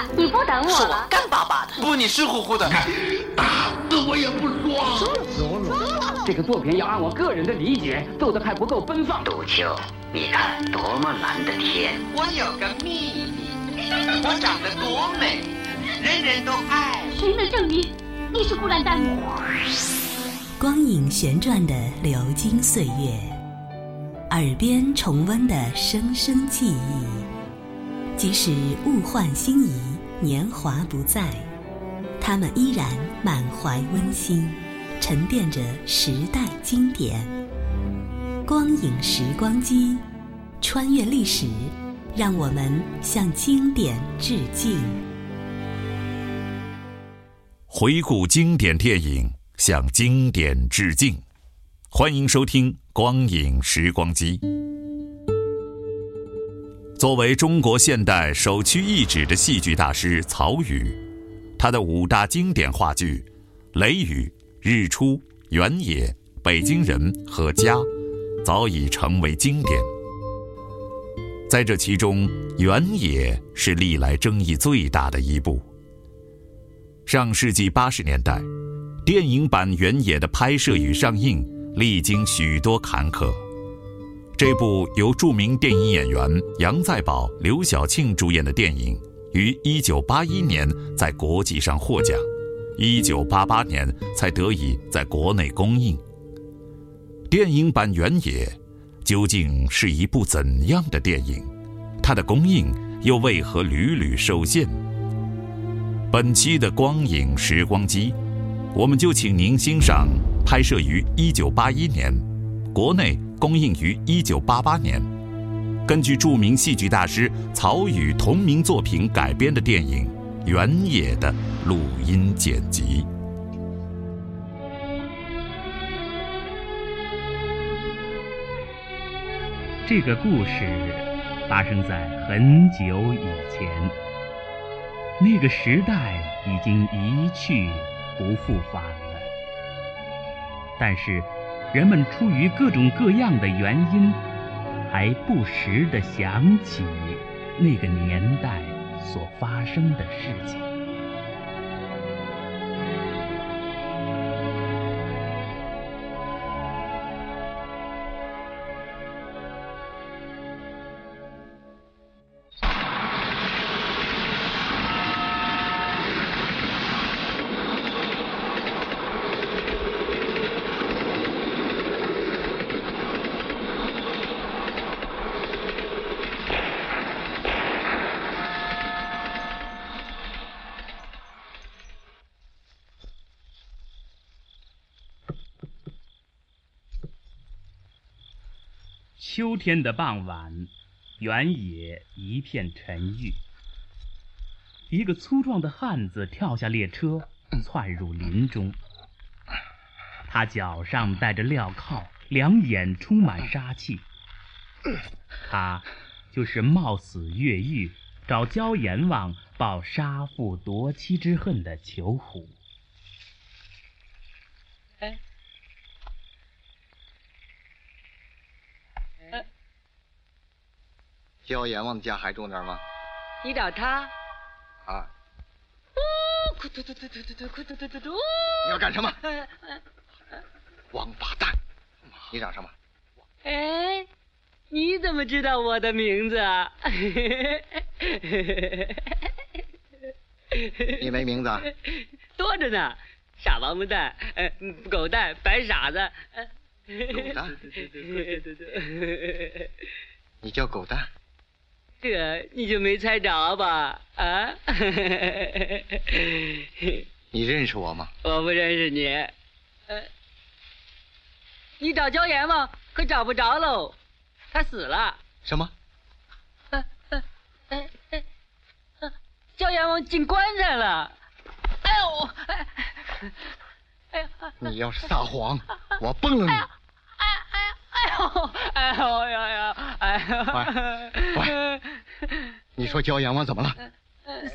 爸，你不等是我我了？干巴巴的。不，你湿乎乎的。打死我也不说。这个作品要按我个人的理解做的还不够奔放。杜秋，你看多么蓝的天！我有个秘密，我长得多美，人人都爱。谁能证明你是孤兰丹姆？光影旋转的流金岁月，耳边重温的声声记忆。即使物换星移，年华不再，他们依然满怀温馨，沉淀着时代经典。光影时光机，穿越历史，让我们向经典致敬。回顾经典电影，向经典致敬。欢迎收听《光影时光机》。作为中国现代首屈一指的戏剧大师曹禺，他的五大经典话剧《雷雨》《日出》《原野》《北京人》和《家》早已成为经典。在这其中，《原野》是历来争议最大的一部。上世纪八十年代，电影版《原野》的拍摄与上映历经许多坎坷。这部由著名电影演员杨再宝、刘晓庆主演的电影，于1981年在国际上获奖，1988年才得以在国内公映。电影版《原野》究竟是一部怎样的电影？它的公映又为何屡屡受限？本期的光影时光机，我们就请您欣赏拍摄于1981年，国内公映于1988年，根据著名戏剧大师曹禺同名作品改编的电影《原野》的录音剪辑。这个故事发生在很久以前，那个时代已经一去不复返了。但是，人们出于各种各样的原因，还不时地想起那个年代所发生的事情。秋天的傍晚，原野一片沉郁。一个粗壮的汉子跳下列车，窜入林中。他脚上戴着镣铐，两眼充满杀气。他就是冒死越狱，找焦阎王报杀父夺妻之恨的裘虎。焦阎王的家还住那儿吗？你找他？啊，哦，咕嘟嘟嘟嘟嘟嘟咕嘟嘟嘟嘟。你要干什么？王八蛋！你找什么？哎，你怎么知道我的名字啊？你没名字啊？多着呢，傻王八蛋，呃，狗蛋，白傻子。呃狗蛋对对对对。你叫狗蛋？这你就没猜着吧？啊？你认识我吗？我不认识你。呃，你找焦阎王可找不着喽，他死了。什么？焦阎王进棺材了。哎呦！哎哎呀！你要是撒谎，我崩了你！哎哎哎呦！哎呦哎呦！哎呦！喂，你说焦阎王怎么了？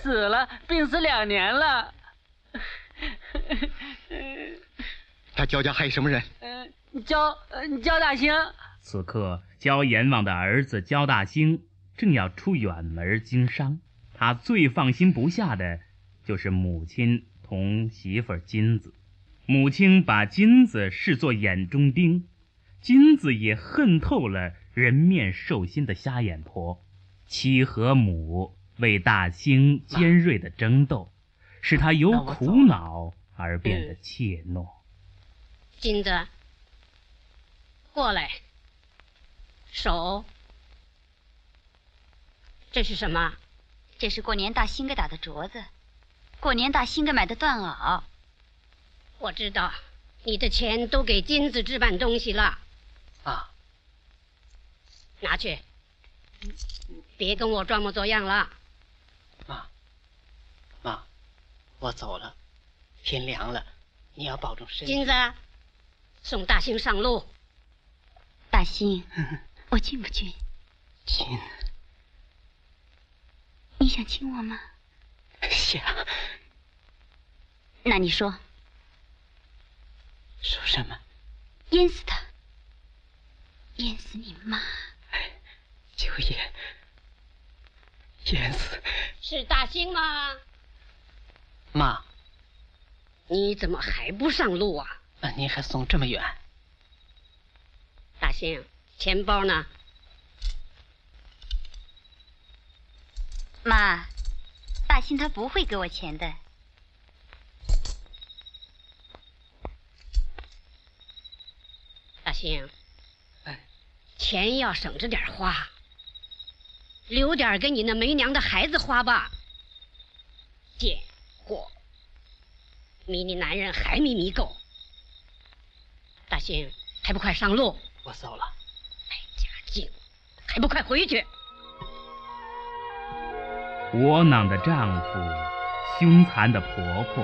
死了，病死两年了。他焦家还有什么人？嗯，焦焦大兴。此刻，焦阎王的儿子焦大兴正要出远门经商。他最放心不下的，就是母亲同媳妇金子。母亲把金子视作眼中钉，金子也恨透了人面兽心的瞎眼婆。妻和母为大兴尖锐的争斗，使他由苦恼而变得怯懦。金子，过来，手，这是什么？这是过年大兴给打的镯子，过年大兴给买的缎袄。我知道，你的钱都给金子置办东西了。啊，拿去，别跟我装模作样了。妈，妈，我走了，天凉了，你要保重身体。金子，送大兴上路。大兴，我进不去。亲。你想亲我吗？想。那你说。说什么？淹死他！淹死你妈！就淹，淹死。是大兴吗？妈，你怎么还不上路啊？啊，您还送这么远？大兴，钱包呢？妈，大兴他不会给我钱的。大兴，钱要省着点花，留点给你那没娘的孩子花吧。贱货，迷你男人还没迷够。大兴，还不快上路？我走了。败家精，还不快回去？窝囊的丈夫，凶残的婆婆，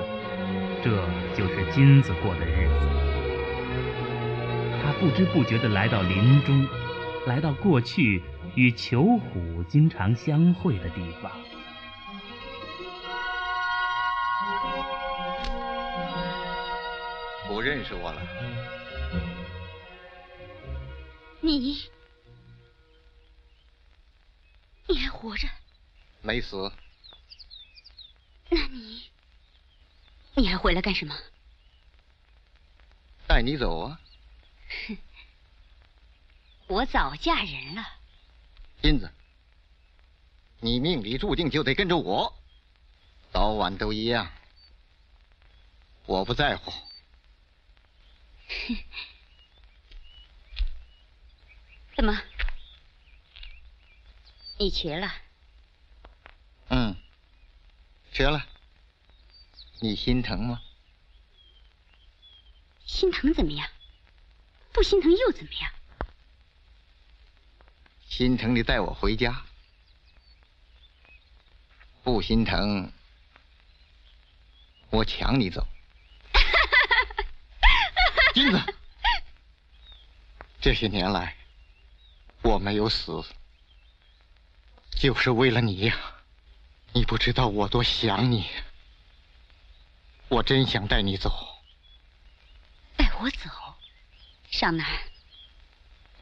这就是金子过的日子。她不知不觉地来到林中，来到过去与裘虎经常相会的地方。不认识我了？你，你还活着？没死。那你，你还回来干什么？带你走啊！哼，我早嫁人了。金子，你命里注定就得跟着我，早晚都一样。我不在乎。哼，怎么？你瘸了？嗯，瘸了。你心疼吗？心疼怎么样？不心疼又怎么样？心疼你带我回家，不心疼我抢你走。金子，这些年来我没有死，就是为了你呀！你不知道我多想你，我真想带你走。带我走？上哪儿？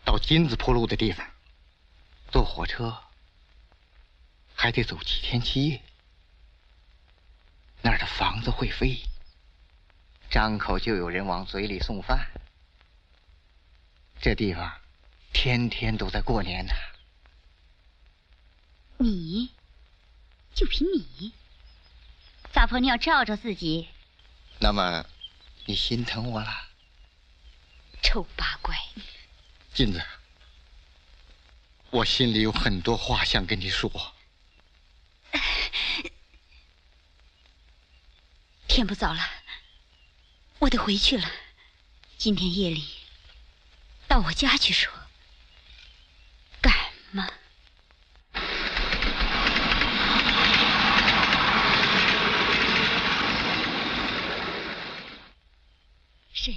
到金子铺路的地方。坐火车还得走几天七夜，那儿的房子会飞，张口就有人往嘴里送饭。这地方天天都在过年呢。你，就凭你，大婆，你要照照自己。那么，你心疼我了？臭八怪！金子。我心里有很多话想跟你说。天不早了，我得回去了。今天夜里到我家去说，敢吗？谁？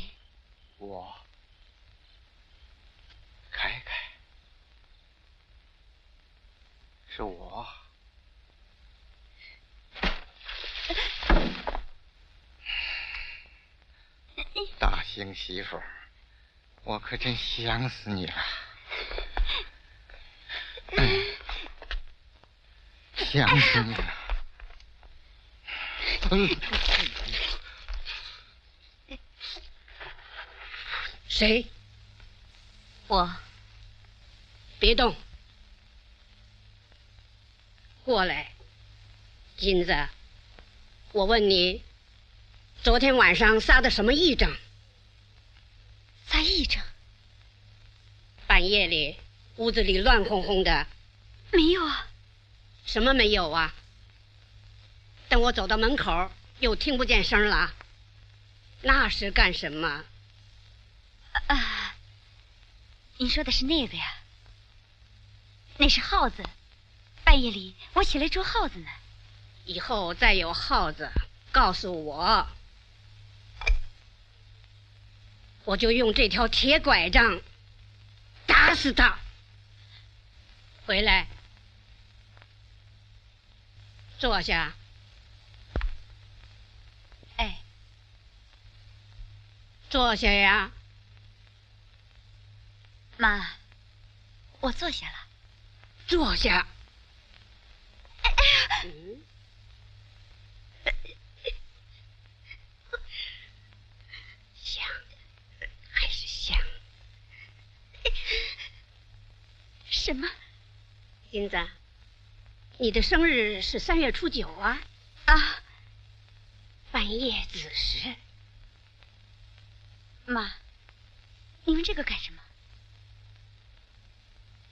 我。是我，大兴媳妇，我可真想死你了。想死你了。谁？我。别动。过来，金子。我问你，昨天晚上撒的什么癔症？撒癔症？半夜里屋子里乱哄哄的。没有啊。什么没有啊？等我走到门口，又听不见声了。那是干什么？啊，你说的是那个呀？那是耗子。半夜里我起来捉耗子呢。以后再有耗子，告诉我，我就用这条铁拐杖打死他。回来，坐下。哎，坐下呀，妈，我坐下了。坐下。哎呀！香，还是想。什么？英子，你的生日是三月初九啊？啊。半夜子时。妈，你问这个干什么？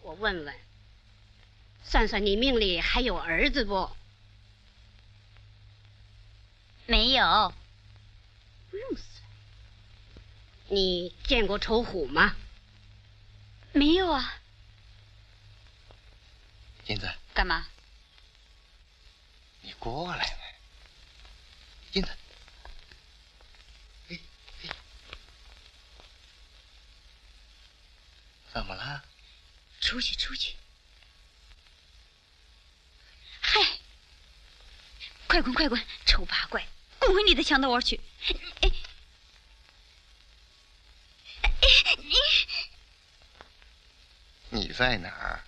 我问问。算算你命里还有儿子不？没有。不用死。你见过丑虎吗？没有啊。英子。干嘛？你过来嘛。金子。哎哎。怎么了？出去，出去。快滚，快滚，丑八怪，滚回你的墙头窝去！哎，你你在哪儿？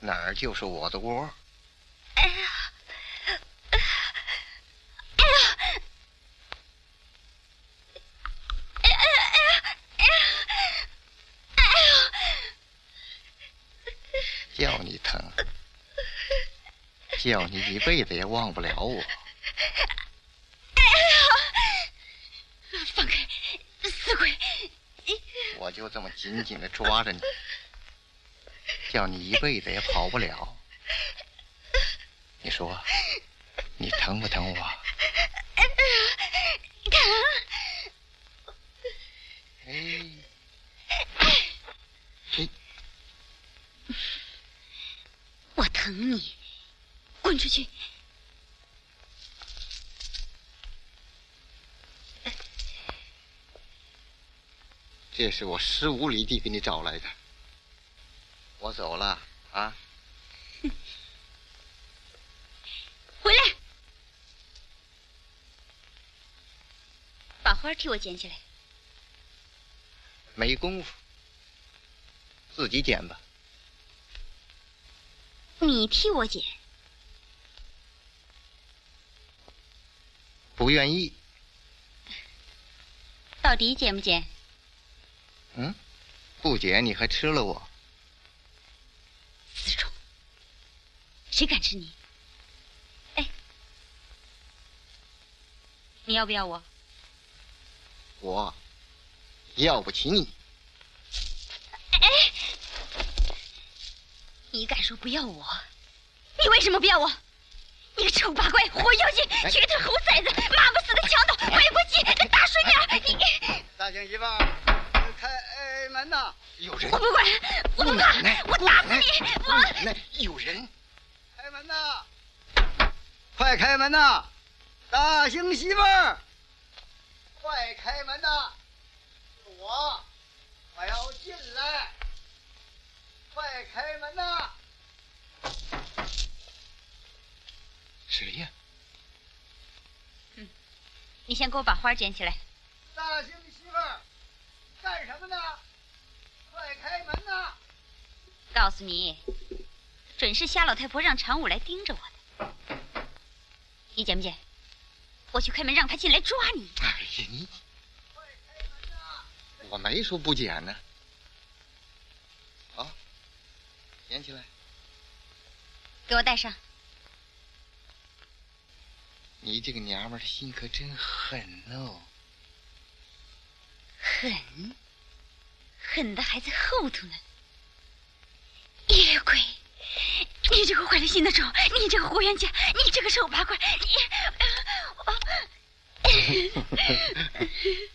哪儿就是我的窝。哎呀！哎呀！哎呀！哎呀！哎呀！哎呀！叫你疼。叫你一辈子也忘不了我。哎呀！放开，死鬼！我就这么紧紧的抓着你，叫你一辈子也跑不了。你说，你疼不疼我？疼。哎。我疼你。滚出去！这是我十五里地给你找来的，我走了啊！回来，把花替我捡起来。没工夫，自己捡吧。你替我捡。不愿意，到底捡不捡？嗯，不捡你还吃了我。死虫，谁敢吃你？哎，你要不要我？我要不起你。哎，你敢说不要我？你为什么不要我？你个丑八怪，活妖精，瘸腿猴崽子，骂不死的强盗，坏国际，大水鸟！你大兴媳妇，开门呐！有人！我不管，我不怕，我打死你！我有人！开门呐！快开门呐！大兴媳妇，快开门呐！我我要进来，快开门呐！谁呀？嗯，你先给我把花捡起来。大兴媳妇儿，干什么呢？快开门呐！告诉你，准是瞎老太婆让常武来盯着我的。你捡不捡？我去开门，让他进来抓你。哎呀，你，我没说不捡呢。好，捡起来。给我带上。你这个娘们的心可真狠哦！狠，狠的还在后头呢。夜鬼，你这个坏了心的种，你这个胡冤家，你这个丑八怪，你！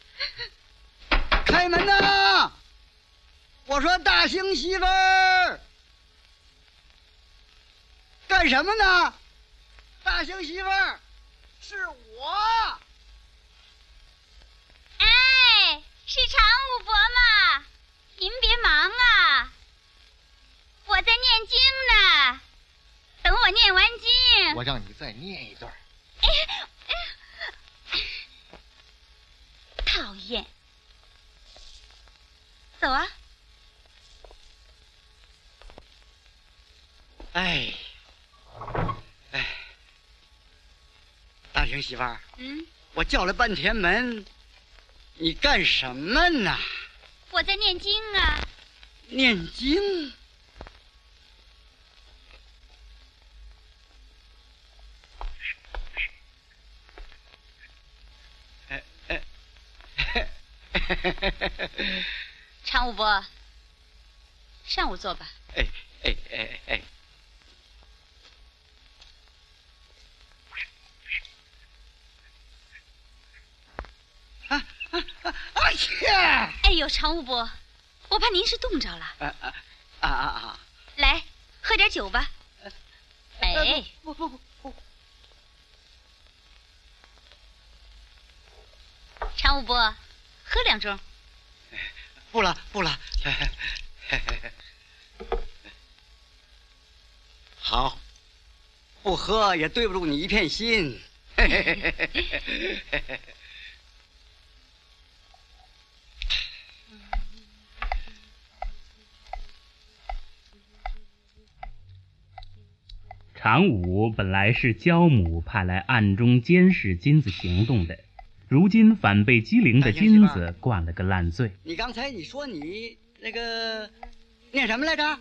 开门呐！我说大兴媳妇儿，干什么呢？大兴媳妇儿。是我，哎，是常武伯吗？您别忙啊，我在念经呢。等我念完经，我让你再念一段。讨厌，走啊！哎。媳妇儿，嗯，我叫了半天门，你干什么呢？我在念经啊。念经。哎哎，常武伯，上午坐吧。哎哎哎哎。哎呀！哎呦，常务伯，我怕您是冻着了。啊啊啊啊！来，喝点酒吧。哎，不不不不！常务伯，喝两盅。不了不了。好，不喝也对不住你一片心。常武本来是焦母派来暗中监视金子行动的，如今反被机灵的金子灌了个烂醉。你刚才你说你那个念什么来着？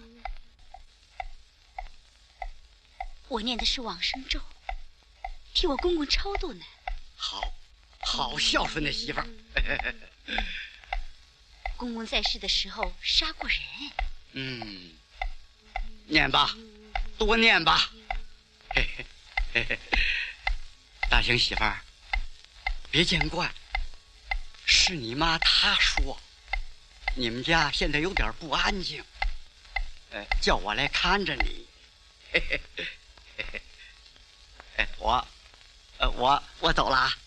我念的是往生咒，替我公公超度呢。好，好孝顺的媳妇儿。公公在世的时候杀过人。嗯，念吧，多念吧。嘿嘿嘿嘿，大兴媳妇儿，别见怪。是你妈她说，你们家现在有点不安静，呃，叫我来看着你。嘿嘿嘿嘿，哎，我，呃，我我走了啊。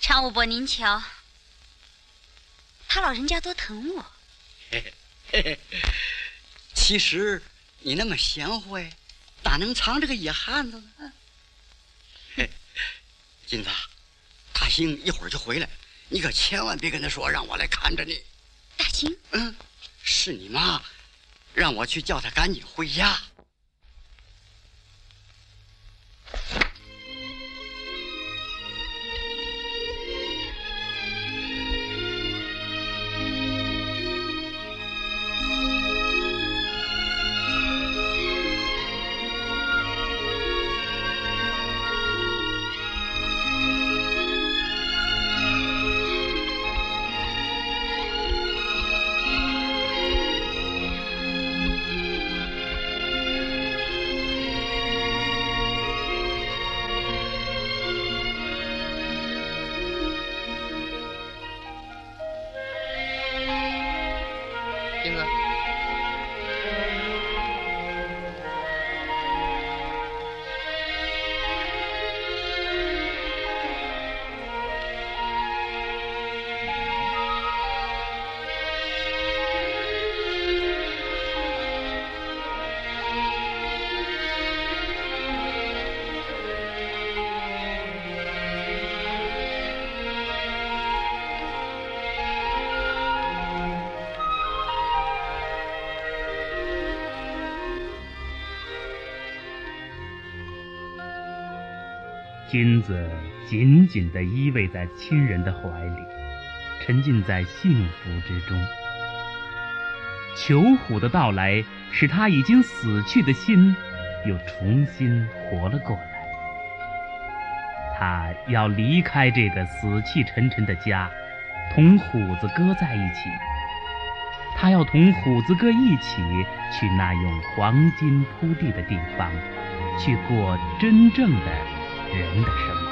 常武伯，您瞧，他老人家多疼我。嘿嘿嘿嘿，其实。你那么贤惠，哪能藏这个野汉子呢？嘿，金子，大兴一会儿就回来，你可千万别跟他说让我来看着你。大兴，嗯，是你妈，让我去叫他赶紧回家。名字金子紧紧地依偎在亲人的怀里，沉浸在幸福之中。裘虎的到来，使他已经死去的心又重新活了过来。他要离开这个死气沉沉的家，同虎子哥在一起。他要同虎子哥一起去那用黄金铺地的地方，去过真正的人的生命。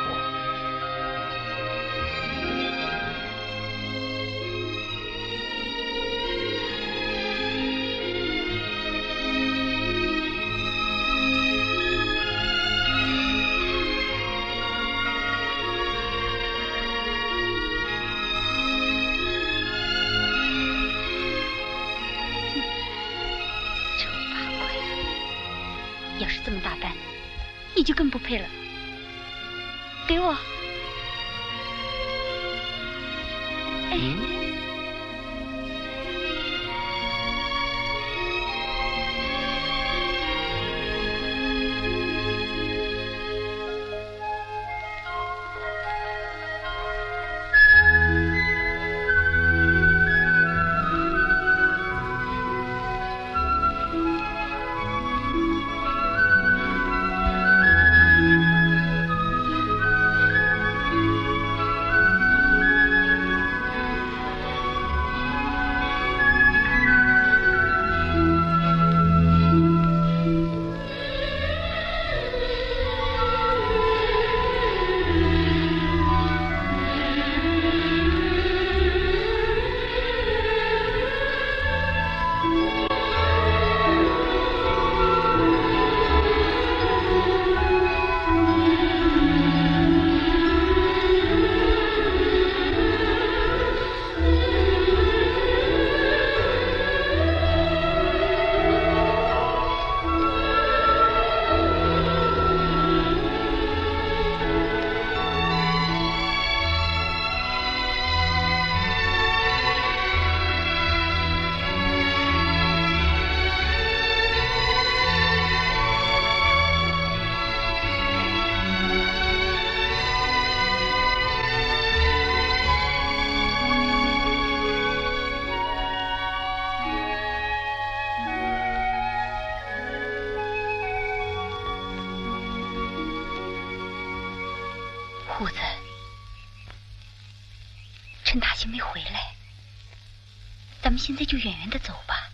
现在就远远的走吧，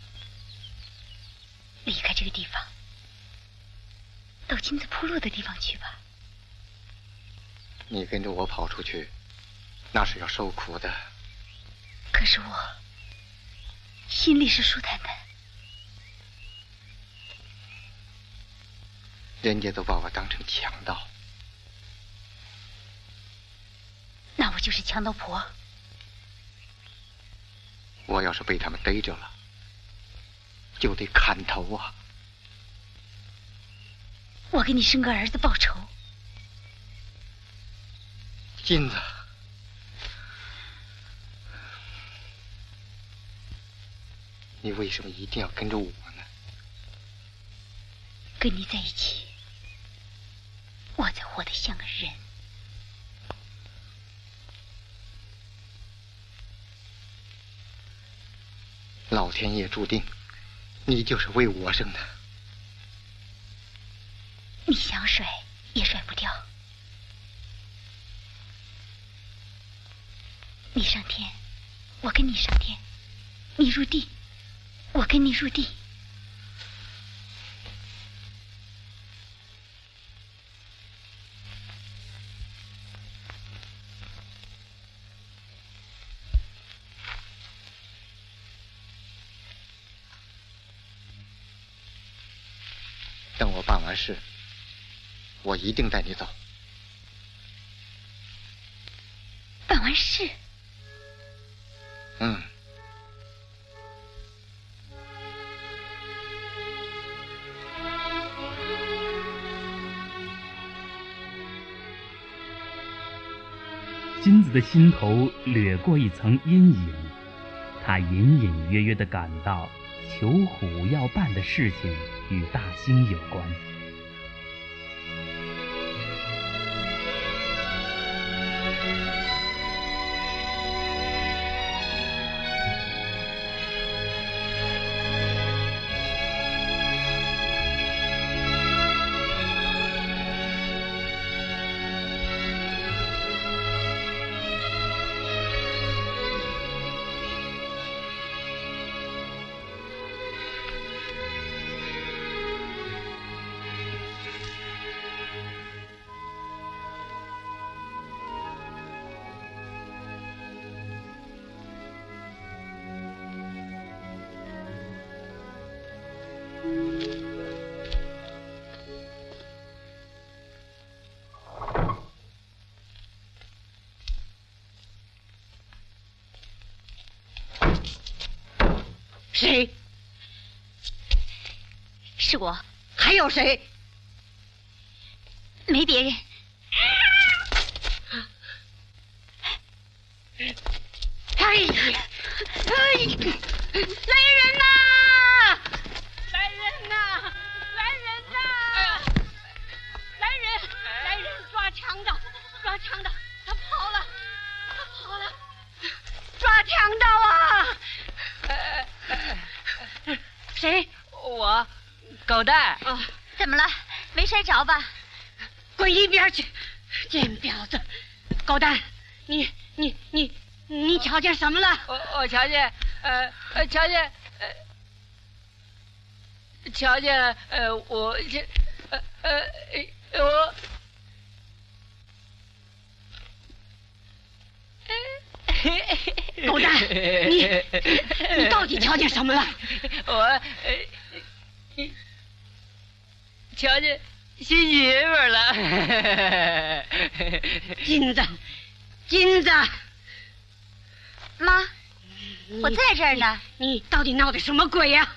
离开这个地方，到金子铺路的地方去吧。你跟着我跑出去，那是要受苦的。可是我心里是舒坦的。人家都把我当成强盗，那我就是强盗婆。我要是被他们逮着了，就得砍头啊！我给你生个儿子报仇。金子，你为什么一定要跟着我呢？跟你在一起，我才活得像个人。天也注定，你就是为我生的。你想甩也甩不掉。你上天，我跟你上天；你入地，我跟你入地。是，我一定带你走。办完事。嗯。金子的心头掠过一层阴影，他隐隐约约的感到，裘虎要办的事情与大兴有关。我，还有谁？没别人。哎呀！哎，来人呐！来人呐！来人呐！来人！来人！抓强盗！抓强盗！他跑了！他跑了！抓强盗啊！谁？我，狗蛋。啊，怎么了？没摔着吧？滚一边去！贱婊子！狗蛋，你你你你瞧见什么了？我我瞧见，呃呃，瞧见，呃，瞧见，呃，我这，呃呃，我。狗蛋，你你到底瞧见什么了？我呃，瞧见新媳妇了。金子，金子，妈，我在这儿呢。你到底闹的什么鬼呀？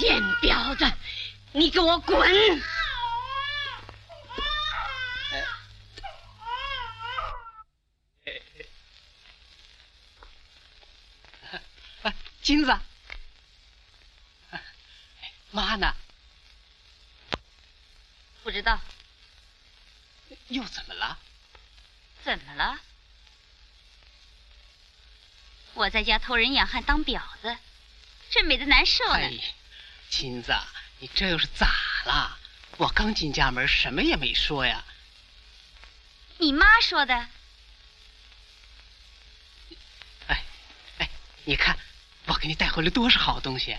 贱婊子，你给我滚！金子，妈呢？不知道。又怎么了？怎么了？我在家偷人养汉当婊子，这美的难受呢。哎，金子，你这又是咋了？我刚进家门，什么也没说呀。你妈说的。哎，哎，你看。我给你带回来多少好东西！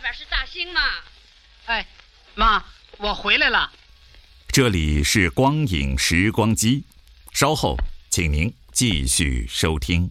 哼，外边是大兴嘛。哎，妈，我回来了。这里是光影时光机，稍后请您继续收听。